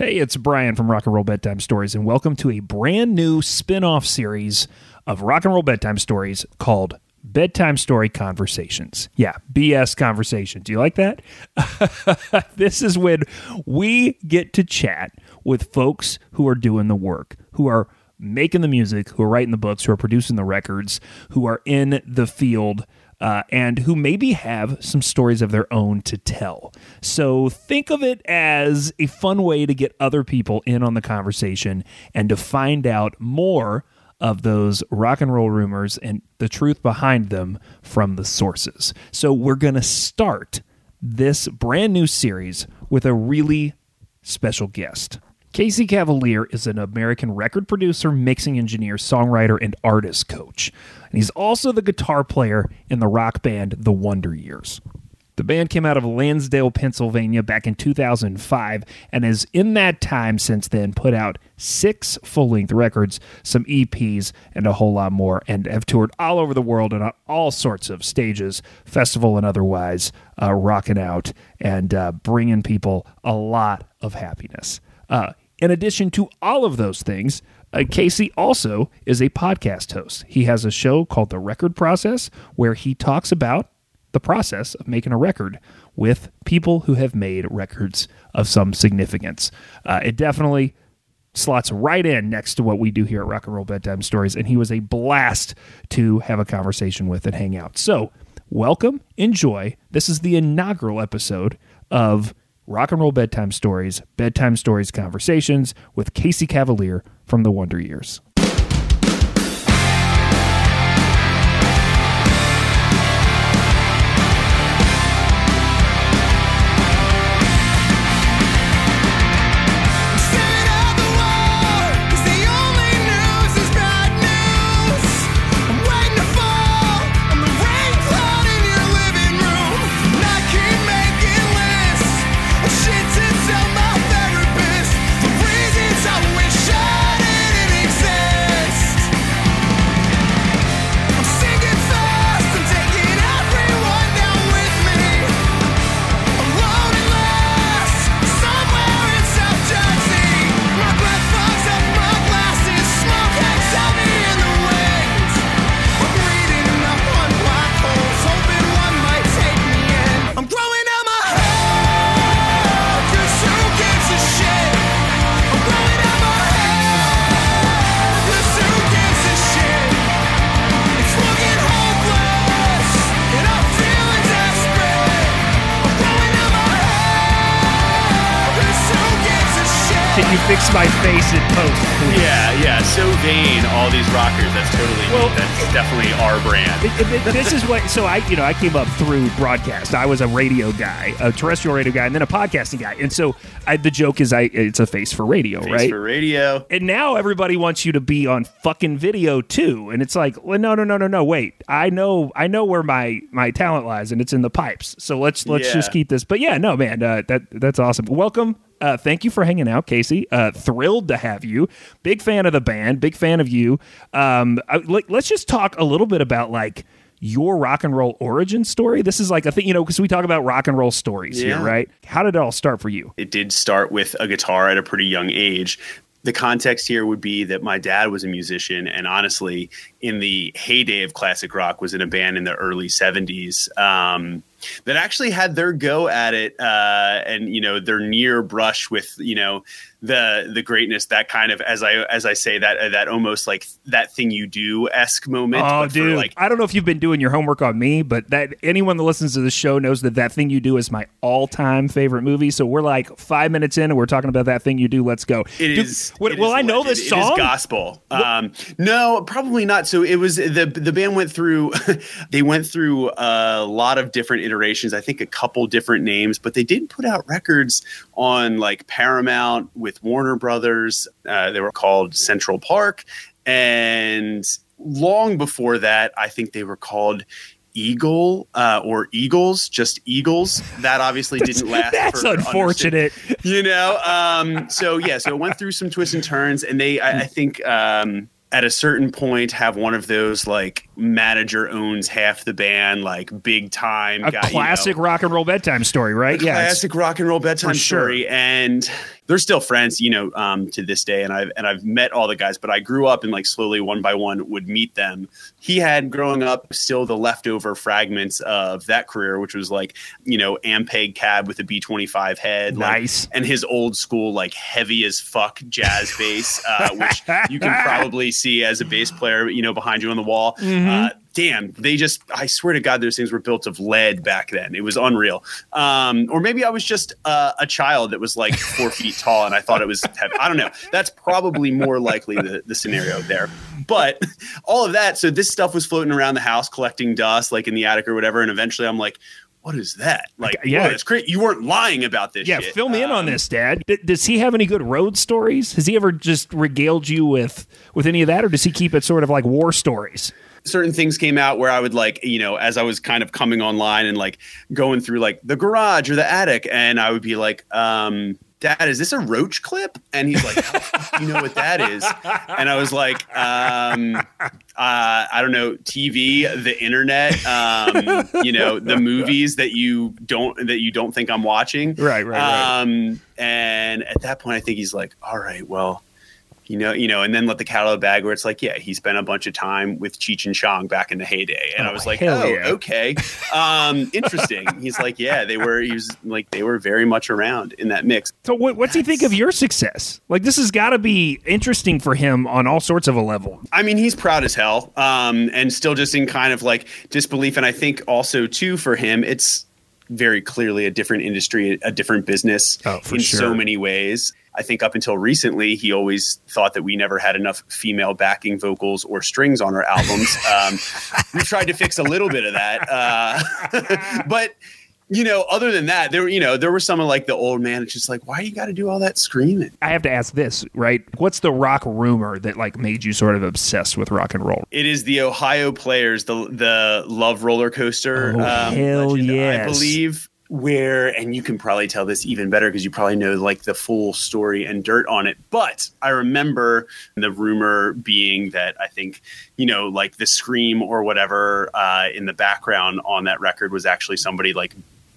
Hey, it's Brian from Rock and Roll Bedtime Stories, and welcome to a brand new spin off series of Rock and Roll Bedtime Stories called Bedtime Story Conversations. Yeah, BS Conversations. Do you like that? this is when we get to chat with folks who are doing the work, who are making the music, who are writing the books, who are producing the records, who are in the field uh, and who maybe have some stories of their own to tell. So think of it as a fun way to get other people in on the conversation and to find out more of those rock and roll rumors and the truth behind them from the sources. So we're going to start this brand new series with a really special guest. Casey Cavaliere is an American record producer, mixing engineer, songwriter, and artist coach. And he's also the guitar player in the rock band The Wonder Years. The band came out of Lansdale, Pennsylvania back in 2005 and has, in that time since then, put out six full length records, some EPs, and a whole lot more, and have toured all over the world and on all sorts of stages, festival and otherwise, uh, rocking out and uh, bringing people a lot of happiness. Uh, in addition to all of those things, uh, Casey also is a podcast host. He has a show called The Record Process where he talks about the process of making a record with people who have made records of some significance. Uh, it definitely slots right in next to what we do here at Rock and Roll Bedtime Stories, and he was a blast to have a conversation with and hang out. So, welcome, enjoy. This is the inaugural episode of Rock and Roll Bedtime Stories, Bedtime Stories Conversations with Casey Cavaliere from the Wonder Years. Fix my face in post? Please? Yeah, yeah. So vain, all these rockers. That's totally well. That's definitely our brand. It, it, this is what. So I, you know, I came up through broadcast. I was a radio guy, a terrestrial radio guy, and then a podcasting guy. And so I, the joke is, I it's a face for radio, face right? For radio. And now everybody wants you to be on fucking video too. And it's like, well, no, no, no, no, no. Wait, I know, I know where my my talent lies, and it's in the pipes. So let's let's yeah. just keep this. But yeah, no, man, uh, that that's awesome. Welcome uh, thank you for hanging out, Casey. Uh, thrilled to have you. Big fan of the band. Big fan of you. Um, I, let's just talk a little bit about like your rock and roll origin story. This is like a thing, you know, because we talk about rock and roll stories yeah. here, right? How did it all start for you? It did start with a guitar at a pretty young age. The context here would be that my dad was a musician, and honestly, in the heyday of classic rock, was in a band in the early '70s. Um, that actually had their go at it uh, and you know their near brush with you know the the greatness that kind of as I as I say that uh, that almost like that thing you do esque moment. Oh, dude! Like, I don't know if you've been doing your homework on me, but that anyone that listens to the show knows that that thing you do is my all time favorite movie. So we're like five minutes in, and we're talking about that thing you do. Let's go. It dude, is. What, it well, is I know this song. Gospel. Um, no, probably not. So it was the the band went through. they went through a lot of different iterations. I think a couple different names, but they didn't put out records on like Paramount with with Warner Brothers. Uh, they were called Central Park. And long before that, I think they were called Eagle uh, or Eagles, just Eagles. That obviously didn't last. That's unfortunate. You know. Um, so yeah, so it went through some twists and turns, and they, I, I think. Um, at a certain point have one of those like manager owns half the band, like big time. A guy, you classic know. rock and roll bedtime story, right? Yeah, classic rock and roll bedtime sure. story, and they're still friends, you know, um, to this day. And I've and I've met all the guys, but I grew up and like slowly, one by one, would meet them. He had growing up still the leftover fragments of that career, which was like you know Ampeg cab with a B twenty five head, like, Nice. and his old school like heavy as fuck jazz bass, uh, which you can probably see as a bass player, you know, behind you on the wall. Uh, damn, they just, I swear to God, those things were built of lead back then. It was unreal. Um, or maybe I was just uh, a child that was like four feet tall and I thought it was heavy. I don't know. That's probably more likely the, the scenario there. But all of that, so this stuff was floating around the house collecting dust, like in the attic or whatever. And eventually I'm like, what is that? Like, yeah. it's great. You weren't lying about this. Yeah, shit. fill me in on Um, this, Dad. D- does he have any good road stories? Has he ever just regaled you with with any of that, or does he keep it sort of like war stories? Certain things came out where I would like, you know, as I was kind of coming online and like going through like the garage or the attic, and I would be like, um, Dad, is this a roach clip? And he's like, How the fuck do you know what that is? And I was like, um, uh, I don't know, TV, the internet, um, you know, the movies that you don't that you don't think I'm watching. Right, right, right. Um, and at that point, I think he's like, all right, well, you know, you know, and then let the cat out of the bag where it's like, yeah, he spent a bunch of time with Cheech and Chong back in the heyday. And Oh, I was like, oh, yeah. okay. Um, interesting. He's like, yeah, they were, he was like, they were very much around in that mix. So, what, what's he think of your success? Like, this has got to be interesting for him on all sorts of a level. I mean, he's proud as hell, um, and still just in kind of like disbelief. And I think also too for him, it's very clearly a different industry, a different business Oh, in sure. so many ways. I think up until recently, he always thought that we never had enough female backing vocals or strings on our albums. Um, we tried to fix a little bit of that, uh, but you know, other than that, there you know there were some of like the old man. It's just like, why you got to do all that screaming? I have to ask this, right? What's the rock rumor that like made you sort of obsessed with rock and roll? It is the Ohio players, the the Love Roller Coaster. Oh, hell legend, yes. I believe where, and you can probably tell this even better because you probably know like the full story and dirt on it. But I remember the rumor being that I think you know like the scream or whatever uh, in the background on that record was actually somebody like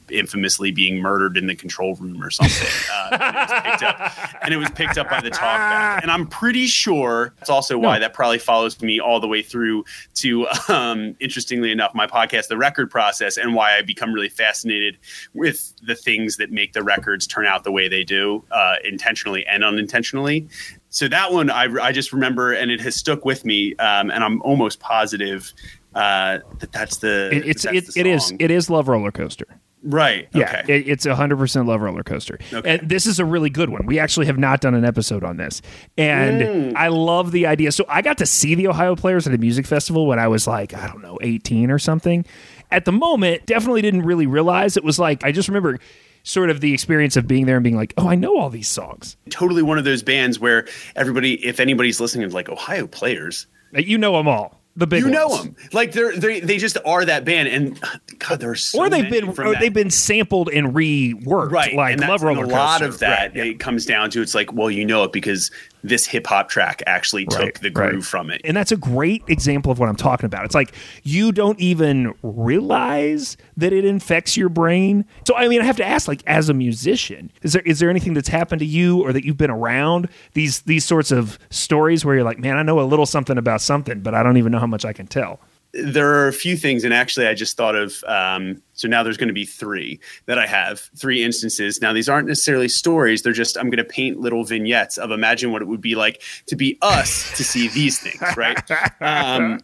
infamously being murdered in the control room or something. Uh, and, it was picked up, and it was picked up by the talkback. And I'm pretty sure that's also why No. that probably follows me all the way through to, um, interestingly enough, my podcast, The Record Process, and why I become really fascinated with the things that make the records turn out the way they do, uh, intentionally and unintentionally. So that one I, I just remember, and it has stuck with me, um, and I'm almost positive uh, that that's the It, it's that's it, the it is it is Love Roller Coaster. Right. Yeah, okay. it, it's a hundred percent Love Roller Coaster, Okay. and this is a really good one. We actually have not done an episode on this, and Mm. I love the idea. So I got to see the Ohio Players at a music festival when I was like I don't know eighteen or something. At the moment, definitely didn't really realize it was like I just remember sort of the experience of being there and being like, oh, I know all these songs. totally one of those bands where everybody, if anybody's listening, is like Ohio players. You know them all, the big You know them, like they're they they just are that band, and God, there's so or they've been or that. they've been sampled and reworked, right, like and that's- Love Roller and a lot of that Right, it comes down to it's like, well, you know it because this hip hop track actually took Right, the groove right. from it. And that's a great example of what I'm talking about. It's like you don't even realize that it infects your brain. So I mean, I have to ask, like, as a musician, is there is there anything that's happened to you or that you've been around these these sorts of stories where you're like, man, I know a little something about something, but I don't even know how much I can tell. There are a few things, and actually, I just thought of. Um, so now there's going to be three that I have, three instances. Now these aren't necessarily stories; they're just I'm going to paint little vignettes of imagine what it would be like to be us to see these things, right? um,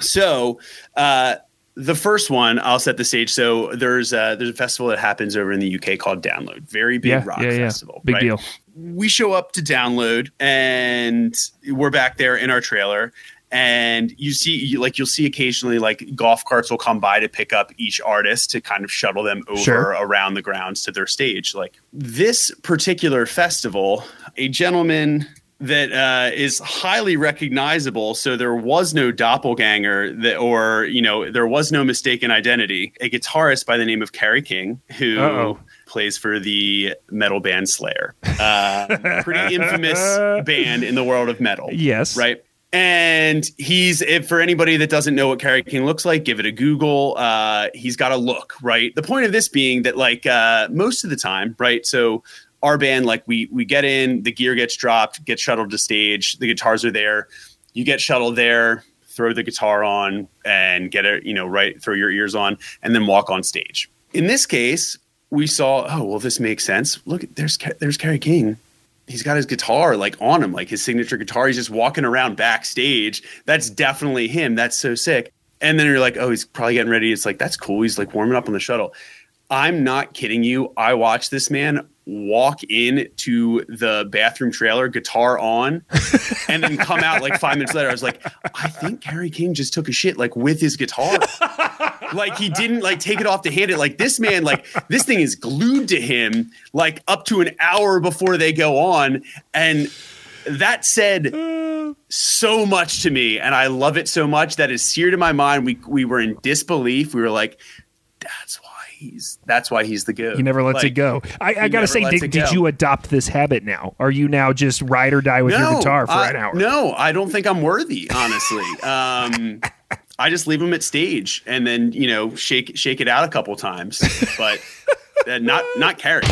so. Uh, the first one, I'll set the stage. So there's a, there's a festival that happens over in the UK called Download. Very big Yeah, rock yeah, yeah. festival. Big right? deal. we show up to download and we're back there in our trailer and you see you, like you'll see occasionally like golf carts will come by to pick up each artist to kind of shuttle them over Sure. around the grounds to their stage like this particular festival a gentleman that uh, is highly recognizable. So there was no doppelganger that, or you know, there was no mistaken identity. A guitarist by the name of Kerry King, who Uh-oh. plays for the metal band Slayer, uh, pretty infamous band in the world of metal. Yes. right. And he's if for anybody that doesn't know what Kerry King looks like, give it a Google. Uh, he's got a look, right? The point of this being that like uh, most of the time, right? So our band, like we we get in, the gear gets dropped, gets shuttled to stage, the guitars are there, you get shuttled there, throw the guitar on, and get it, you know, right, throw your ears on, and then walk on stage. In this case, we saw, oh well, this makes sense. Look, there's there's Kerry King he's got his guitar like on him, like his signature guitar. He's just walking around backstage. That's definitely him. That's so sick. And then you're like, oh, he's probably getting ready. It's like, that's cool. He's like warming up on the shuttle. I'm not kidding you. I watched this man walk in to the bathroom trailer, guitar on, and then come out like five minutes later. I was like, I think Kerry King just took a shit like with his guitar. like he didn't like take it off to hand it. Like this man, like this thing is glued to him like up to an hour before they go on. And that said so much to me. And I love it so much that is seared in my mind. We we were in disbelief. We were like, that's why he's that's why he's the goat. He never lets Like, it go. I, I gotta say, did, did you adopt this habit now? Are you now just ride or die with your guitar for I- an hour? No, I don't think I'm worthy, honestly. um, I just leave them at stage and then you know shake shake it out a couple times, but uh, not not carry.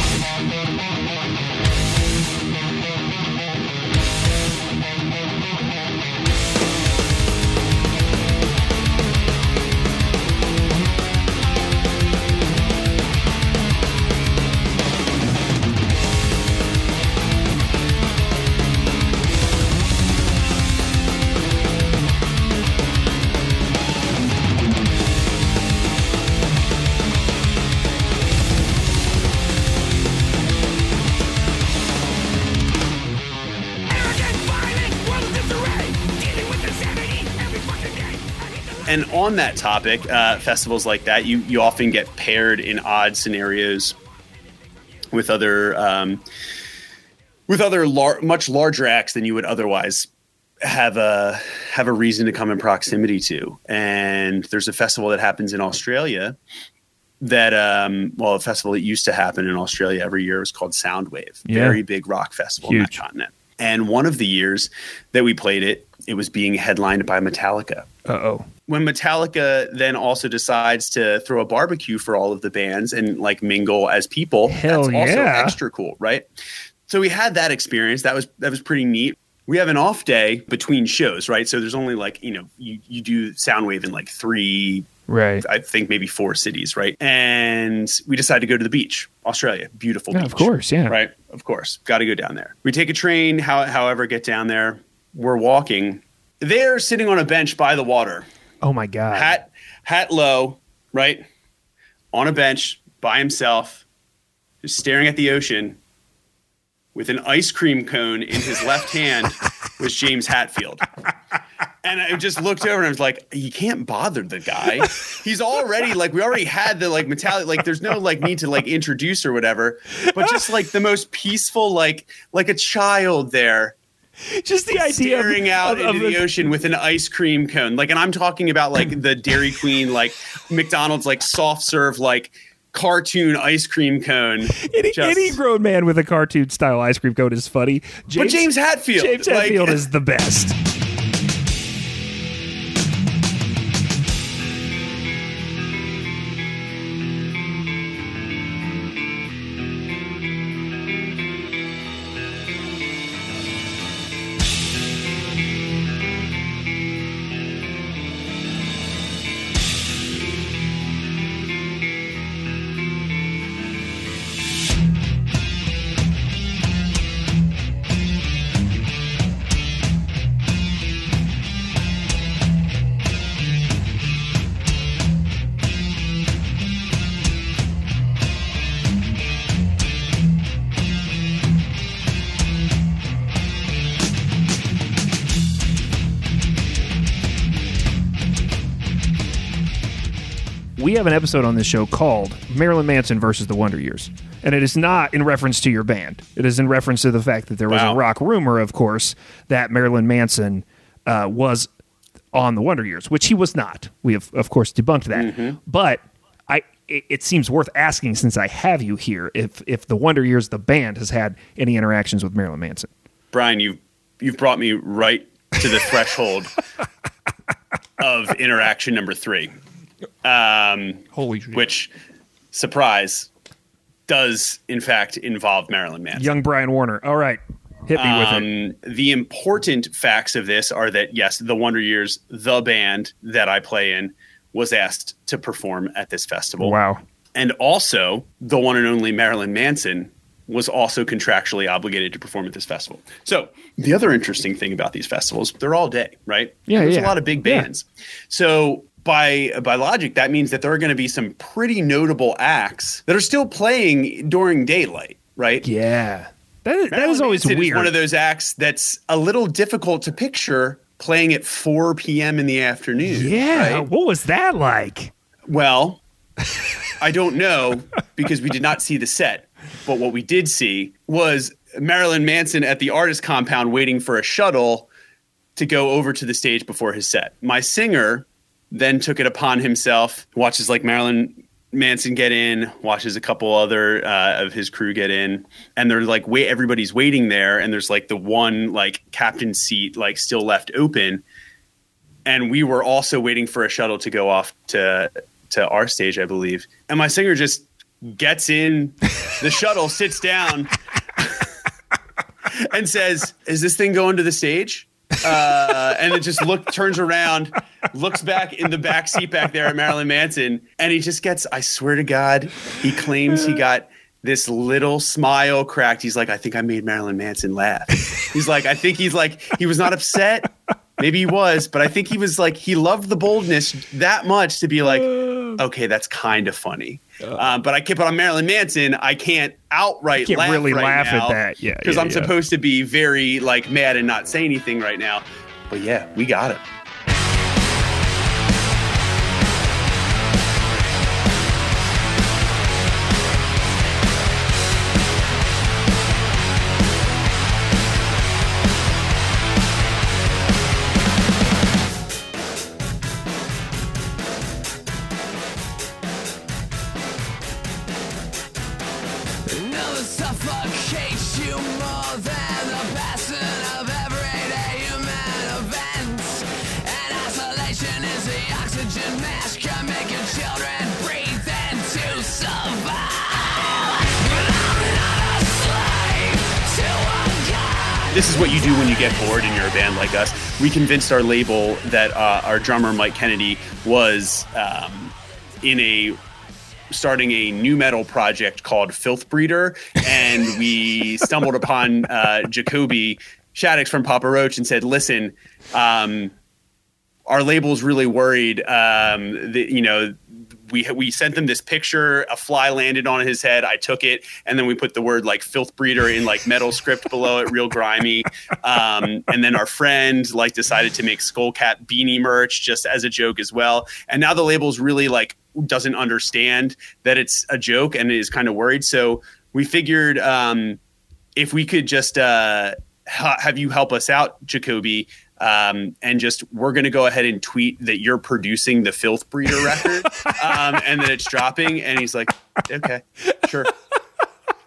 And on that topic, uh, festivals like that, you you often get paired in odd scenarios with other um, with other lar- much larger acts than you would otherwise have a have a reason to come in proximity to. And there's a festival that happens in Australia that um, well, a festival that used to happen in Australia every year was called Soundwave. Yeah. Very big rock festival in that Huge. continent. And one of the years that we played it, it was being headlined by Metallica Uh oh. when Metallica then also decides to throw a barbecue for all of the bands and like mingle as people, Hell that's also yeah. extra cool, right? So we had that experience. That was that was pretty neat. We have an off day between shows, right? So there's only like you know you you do Soundwave in like three, Right. I think maybe four cities, right? And we decided to go to the beach, Australia, beautiful. Yeah, beach, of course, yeah. right? Of course, got to go down there. We take a train, how, however, get down there. We're walking. They're sitting on a bench by the water Oh my god. hat hat low, right? On a bench by himself, just staring at the ocean with an ice cream cone in his left hand was James Hetfield. And I just looked over and I was like, you can't bother the guy. He's already like we already had the like metallic like there's no like need to like introduce or whatever. But just like the most peaceful, like like a child there Just the idea of, staring out of- into of the ocean with an ice cream cone. Like, and I'm talking about like the Dairy Queen, like McDonald's, like soft serve, like cartoon ice cream cone. Any, Just- any grown man with a cartoon style ice cream cone is funny. but James Hetfield, James like- is the best. We have an episode on this show called Marilyn Manson versus the Wonder Years. And it is not in reference to your band. It is in reference to the fact that there was Wow. a rock rumor, of course, that Marilyn Manson uh, was on the Wonder Years, which he was not. We have, of course, debunked that. But I, it, it seems worth asking since I have you here if if the Wonder Years, the band, has had any interactions with Marilyn Manson. Brian, You've you've brought me right to the threshold of interaction number three, um, Holy shit. which surprise does in fact involve Marilyn Manson. Young Brian Warner. All right. Hit me with it. Um, the important facts of this are that yes, the Wonder Years, the band that I play in, was asked to perform at this festival. Wow. And also, the one and only Marilyn Manson was also contractually obligated to perform at this festival. So, the other interesting thing about these festivals, they're all day, right? Yeah, There's yeah. a lot of big Yeah. bands. So, by by logic, that means that there are going to be some pretty notable acts that are still playing during daylight, right? Yeah. That, that is always weird. one of those acts that's a little difficult to picture playing at 4 p.m. in the afternoon. yeah. right? What was that like? Well, I don't know because we did not see the set. But what we did see was Marilyn Manson at the artist compound waiting for a shuttle to go over to the stage before his set. My singer then took it upon himself, watches like Marilyn Manson get in, watches a couple other uh, of his crew get in, and they're like, wait, everybody's waiting there, and there's like the one like captain seat like still left open, and we were also waiting for a shuttle to go off to to our stage, I believe, and my singer just gets in the shuttle, sits down, and says, "Is this thing going to the stage?" Uh, and it just look turns around, looks back in the back seat back there at Marilyn Manson, and he just gets. I swear to God, he claims he got this little smile cracked. He's like, I think I made Marilyn Manson laugh. He's like, I think he's like, he was not upset. Maybe he was, but I think he was like, he loved the boldness that much to be like, okay, that's kind of funny. Um, but I keep it on Marilyn Manson. I can't outright Can't laugh really right laugh at that. Yeah, because yeah, I'm yeah. supposed to be very like mad and not say anything right now. But yeah, we got it. This is what you do when you get bored and you're a band like us. We convinced our label that uh, our drummer Mike Kennedy was um, in a starting a new metal project called Filth Breeder, and we stumbled upon uh, Jacoby Shaddix from Papa Roach and said, "Listen, um, our label's really worried. Um, that you know, we we sent them this picture. A fly landed on his head. I took it, and then we put the word like filth breeder in like metal script below it, real grimy. Um, and then our friend like decided to make skullcap beanie merch just as a joke as well. And now the label's really like doesn't understand that it's a joke and is kind of worried. So we figured um, if we could just uh, ha- have you help us out, Jacoby, um, and just we're going to go ahead and tweet that you're producing the Filth Breeder record, um, and that it's dropping. And he's like, okay, sure.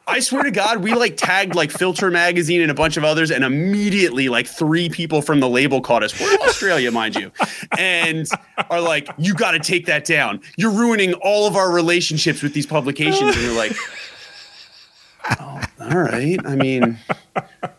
I swear to God, we like tagged like Filter Magazine and a bunch of others, and immediately like three people from the label called us. We're in Australia, mind you, and are like, "You got to take that down. You're ruining all of our relationships with these publications." And we're like, "Oh, all right. I mean,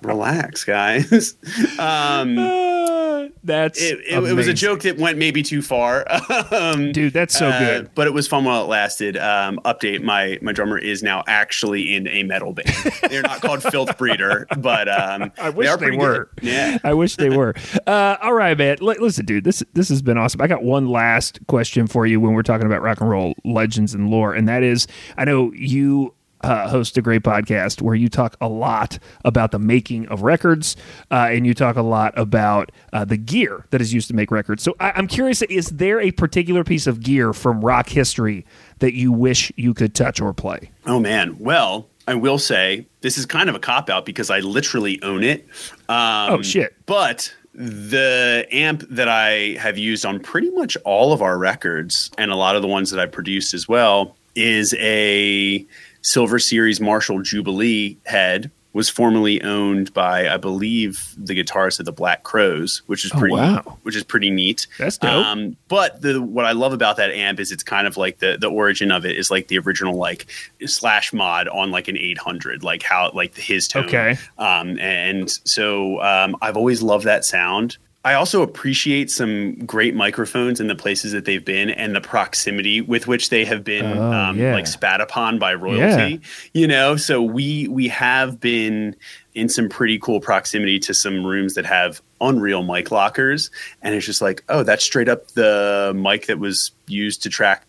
relax, guys." Um, Uh, that's it, it, it was a joke that went maybe too far. um, Dude, that's so uh, good. but it was fun while it lasted. Um, update: my my drummer is now actually in a metal band. They're not called Filth Breeder, but um, I wish are they, were. good. Yeah. I wish they were. Uh, all right, man. L- listen, dude. This this has been awesome. I got one last question for you when we're talking about rock and roll legends and lore, and that is, I know you. Uh, host a great podcast where you talk a lot about the making of records, uh, and you talk a lot about uh, the gear that is used to make records. So I- I'm curious: is there a particular piece of gear from rock history that you wish you could touch or play? Oh man. Well, I will say this is kind of a cop out because I literally own it. Um, Oh, shit. But the amp that I have used on pretty much all of our records and a lot of the ones that I produced as well is a Silver Series Marshall Jubilee head was formerly owned by, I believe, the guitarist of the Black Crowes, which is Oh, pretty, wow. which is pretty neat. That's dope. Um, but the what I love about that amp is it's kind of like the the origin of it is like the original like slash mod on like an 800, like how like his tone. Okay. Um, and so um, I've always loved that sound. I also appreciate some great microphones in the places that they've been and the proximity with which they have been Oh, um, yeah. like spat upon by royalty. You know, so we we have been in some pretty cool proximity to some rooms that have unreal mic lockers, and it's just like, oh, that's straight up the mic that was used to track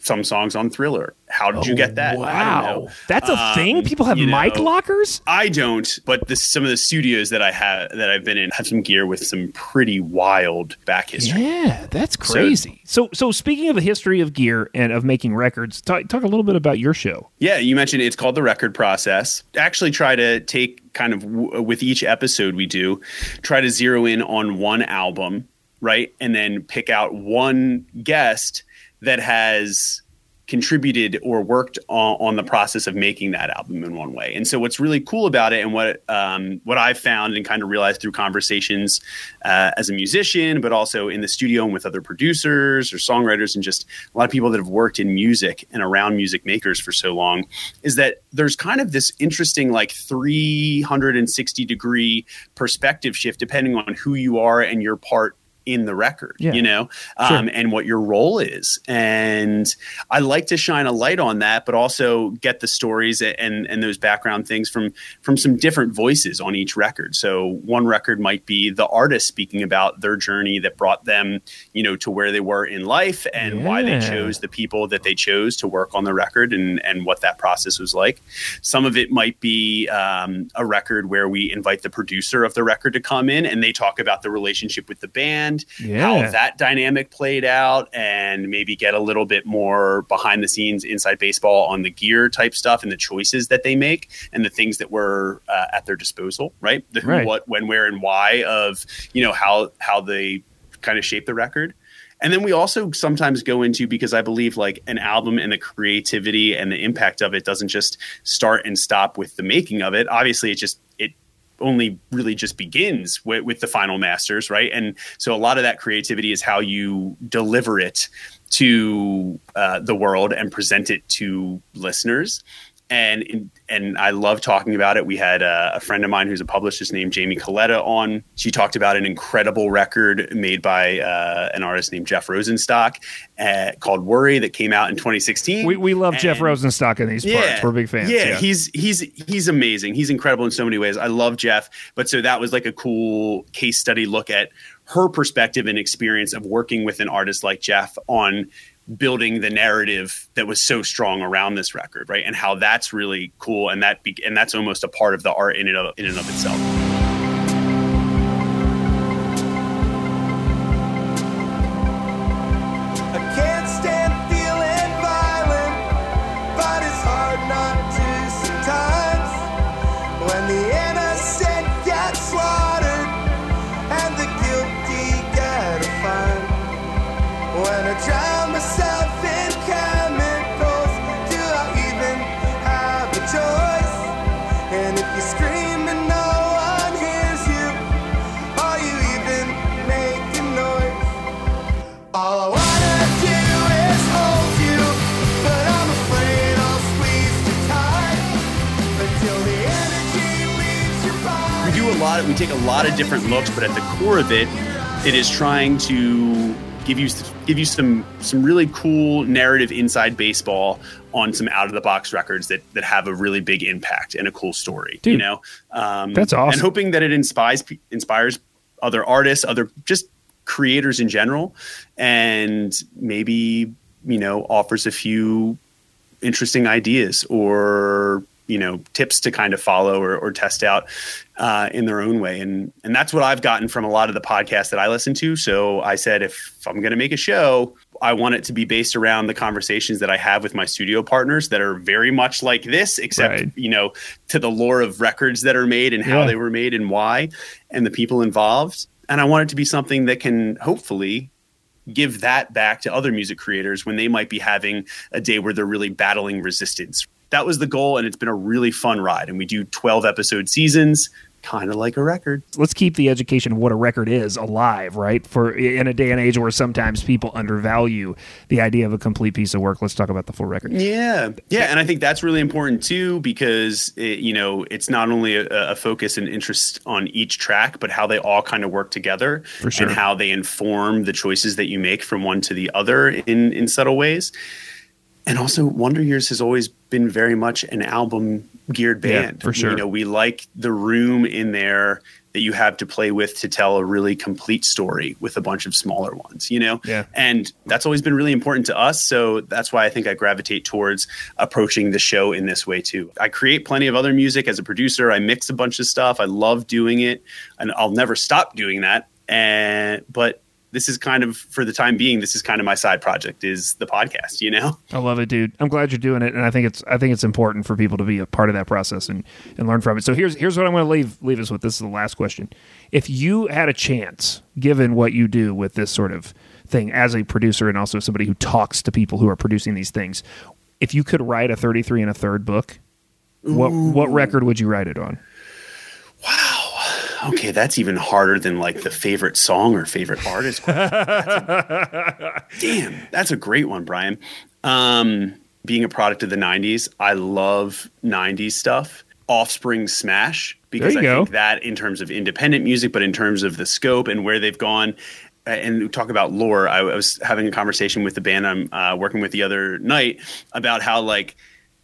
some songs on Thriller. How did you get that? I don't Wow, know. that's a Um, thing. People have mic know, lockers. I don't, but this, some of the studios that I have that I've been in have some gear with some pretty wild back history. Yeah, that's crazy. So, so speaking of the history of gear and of making records, talk, talk a little bit about your show. Yeah, you mentioned it's called the record process. Actually, try to take kind of w- with each episode we do, try to zero in on one album, right, and then pick out one guest that has contributed or worked on, on the process of making that album in one way. And so, what's really cool about it, and what um, what I've found and kind of realized through conversations uh, as a musician, but also in the studio and with other producers or songwriters, and just a lot of people that have worked in music and around music makers for so long, is that there's kind of this interesting, like 360 degree perspective shift depending on who you are and your part in the record Yeah. you know um, and what your role is. And i like to shine a light on that but also get the stories and and those background things from from some different voices on each record. So one record might be the artist speaking about their journey that brought them you know to where they were in life and why they chose the people that they chose to work on the record and and what that process was like. Some of it might be um, a record where we invite the producer of the record to come in and they talk about the relationship with the band Yeah. how that dynamic played out and maybe get a little bit more behind the scenes inside baseball on the gear type stuff and the choices that they make and the things that were uh, at their disposal right the Right. what when where and why of you know how how they kind of shape the record and then we also sometimes go into because I believe like an album and the creativity and the impact of it doesn't just start and stop with the making of it. Obviously, it just only really just begins with, with the final masters, right? And so a lot of that creativity is how you deliver it to uh, the world and present it to listeners. And and I love talking about it. We had a, a friend of mine who's a publicist named Jamie Coletta on. She talked about an incredible record made by uh, an artist named Jeff Rosenstock uh, called "Worry" that came out in 2016. We, we love Jeff Rosenstock in these parts. We're big fans. Yeah, he's he's he's amazing. He's incredible in so many ways. I love Jeff, but so that was like a cool case study look at her perspective and experience of working with an artist like Jeff on building the narrative that was so strong around this record, right? And how that's really cool, and that be, and that's almost a part of the art in and of, in and of itself. Lot we take a lot of different looks but at the core of it it is trying to give you give you some some really cool narrative inside baseball on some out of the box records that that have a really big impact and a cool story you know um, that's awesome. and hoping that it inspires inspires other artists other just creators in general and maybe you know offers a few interesting ideas or you know tips to kind of follow or, or test out uh, in their own way and and that's what i've gotten from a lot of the podcasts that i listen to so i said if i'm going to make a show i want it to be based around the conversations that i have with my studio partners that are very much like this except Right. you know to the lore of records that are made and how Yeah. they were made and why and the people involved and i want it to be something that can hopefully give that back to other music creators when they might be having a day where they're really battling resistance that was the goal, and it's been a really fun ride. And we do 12 episode seasons, kind of like a record. let's keep the education of what a record is alive, right? For in a day and age where sometimes people undervalue the idea of a complete piece of work. Let's talk about the full record. Yeah, yeah, and I think that's really important too because it, you know it's not only a, a focus and interest on each track, but how they all kind of work together For sure. and how they inform the choices that you make from one to the other in in subtle ways. And also, Wonder Years has always been very much an album geared Yeah, band. for sure. You know, we like the room in there that you have to play with to tell a really complete story with a bunch of smaller ones, you know? Yeah. And that's always been really important to us. So that's why I think I gravitate towards approaching the show in this way too. I create plenty of other music as a producer. I mix a bunch of stuff. I love doing it and I'll never stop doing that. And, but this is kind of for the time being this is kind of my side project is the podcast you know I love it, dude. I'm glad you're doing it, and I think it's I think it's important for people to be a part of that process and, and learn from it. So here's here's what I'm going to leave leave us with. This is the last question. If you had a chance, given what you do with this sort of thing as a producer and also somebody who talks to people who are producing these things, if you could write a 33 and a third book, what what record would you write it on? Okay that's even harder than like the favorite song or favorite artist. That's a- damn that's a great one brian um being a product of the 90s i love 90s stuff offspring smash because i go. think that in terms of independent music but in terms of the scope and where they've gone and talk about lore i, I was having a conversation with the band i'm uh, working with the other night about how like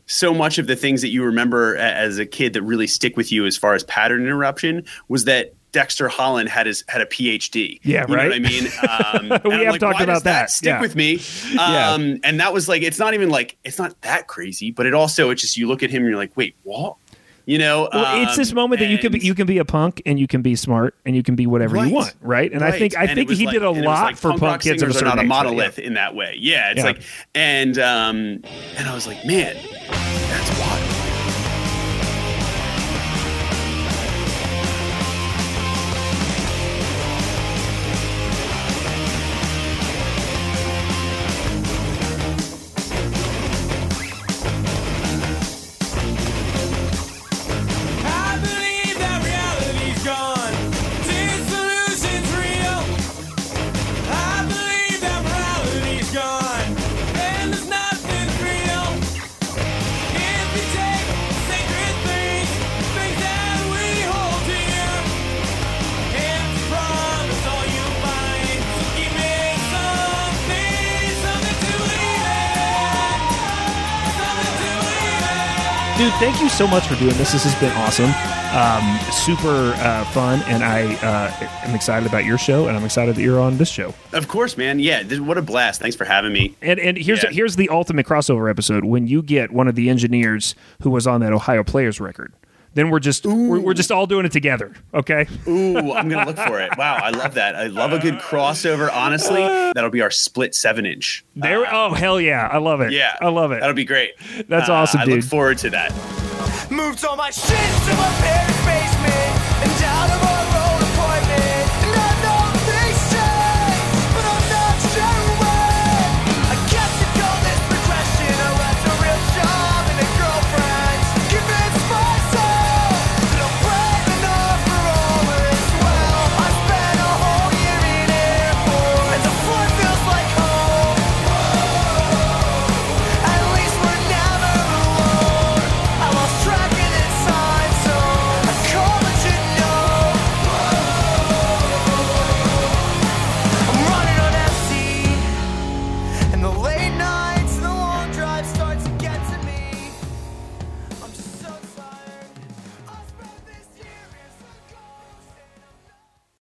so much of the things that you remember as a kid that really stick with you as far as pattern interruption was that Dexter Holland had his had a PhD. Yeah, you right. Know what I mean, um, We have like, talked about does that. Stick Yeah. with me. Yeah. Um, and that was like, it's not even like it's not that crazy, but it also it's just you look at him and you're like, wait, what? You know, Well, it's this um, moment that you can be you can be a punk and you can be smart and you can be whatever Right. you want, right? And I think I And think he like- did a and it was lot like for punk, rock kids of a singers are not a right? monolith in that way. Yeah, it's Yeah. like, and um, and I was like, man, that's wild. Dude, thank you so much for doing this. This has been awesome, um, super uh, fun, and I uh, am excited about your show, and I'm excited that you're on this show. Of course, man. Yeah, this, what a blast. Thanks for having me. And and here's Yeah. here's the ultimate crossover episode when you get one of the engineers who was on that Ohio Players record then we're just we're, we're, just all doing it together. Okay. Ooh, I'm gonna look for it. Wow, I love that. I love a good crossover. Honestly, that'll be our split seven inch. There. Uh, oh hell yeah, I love it. Yeah, I love it. That'll be great. That's uh, awesome. I look forward to that. Moved all my shit to my parents' basement and down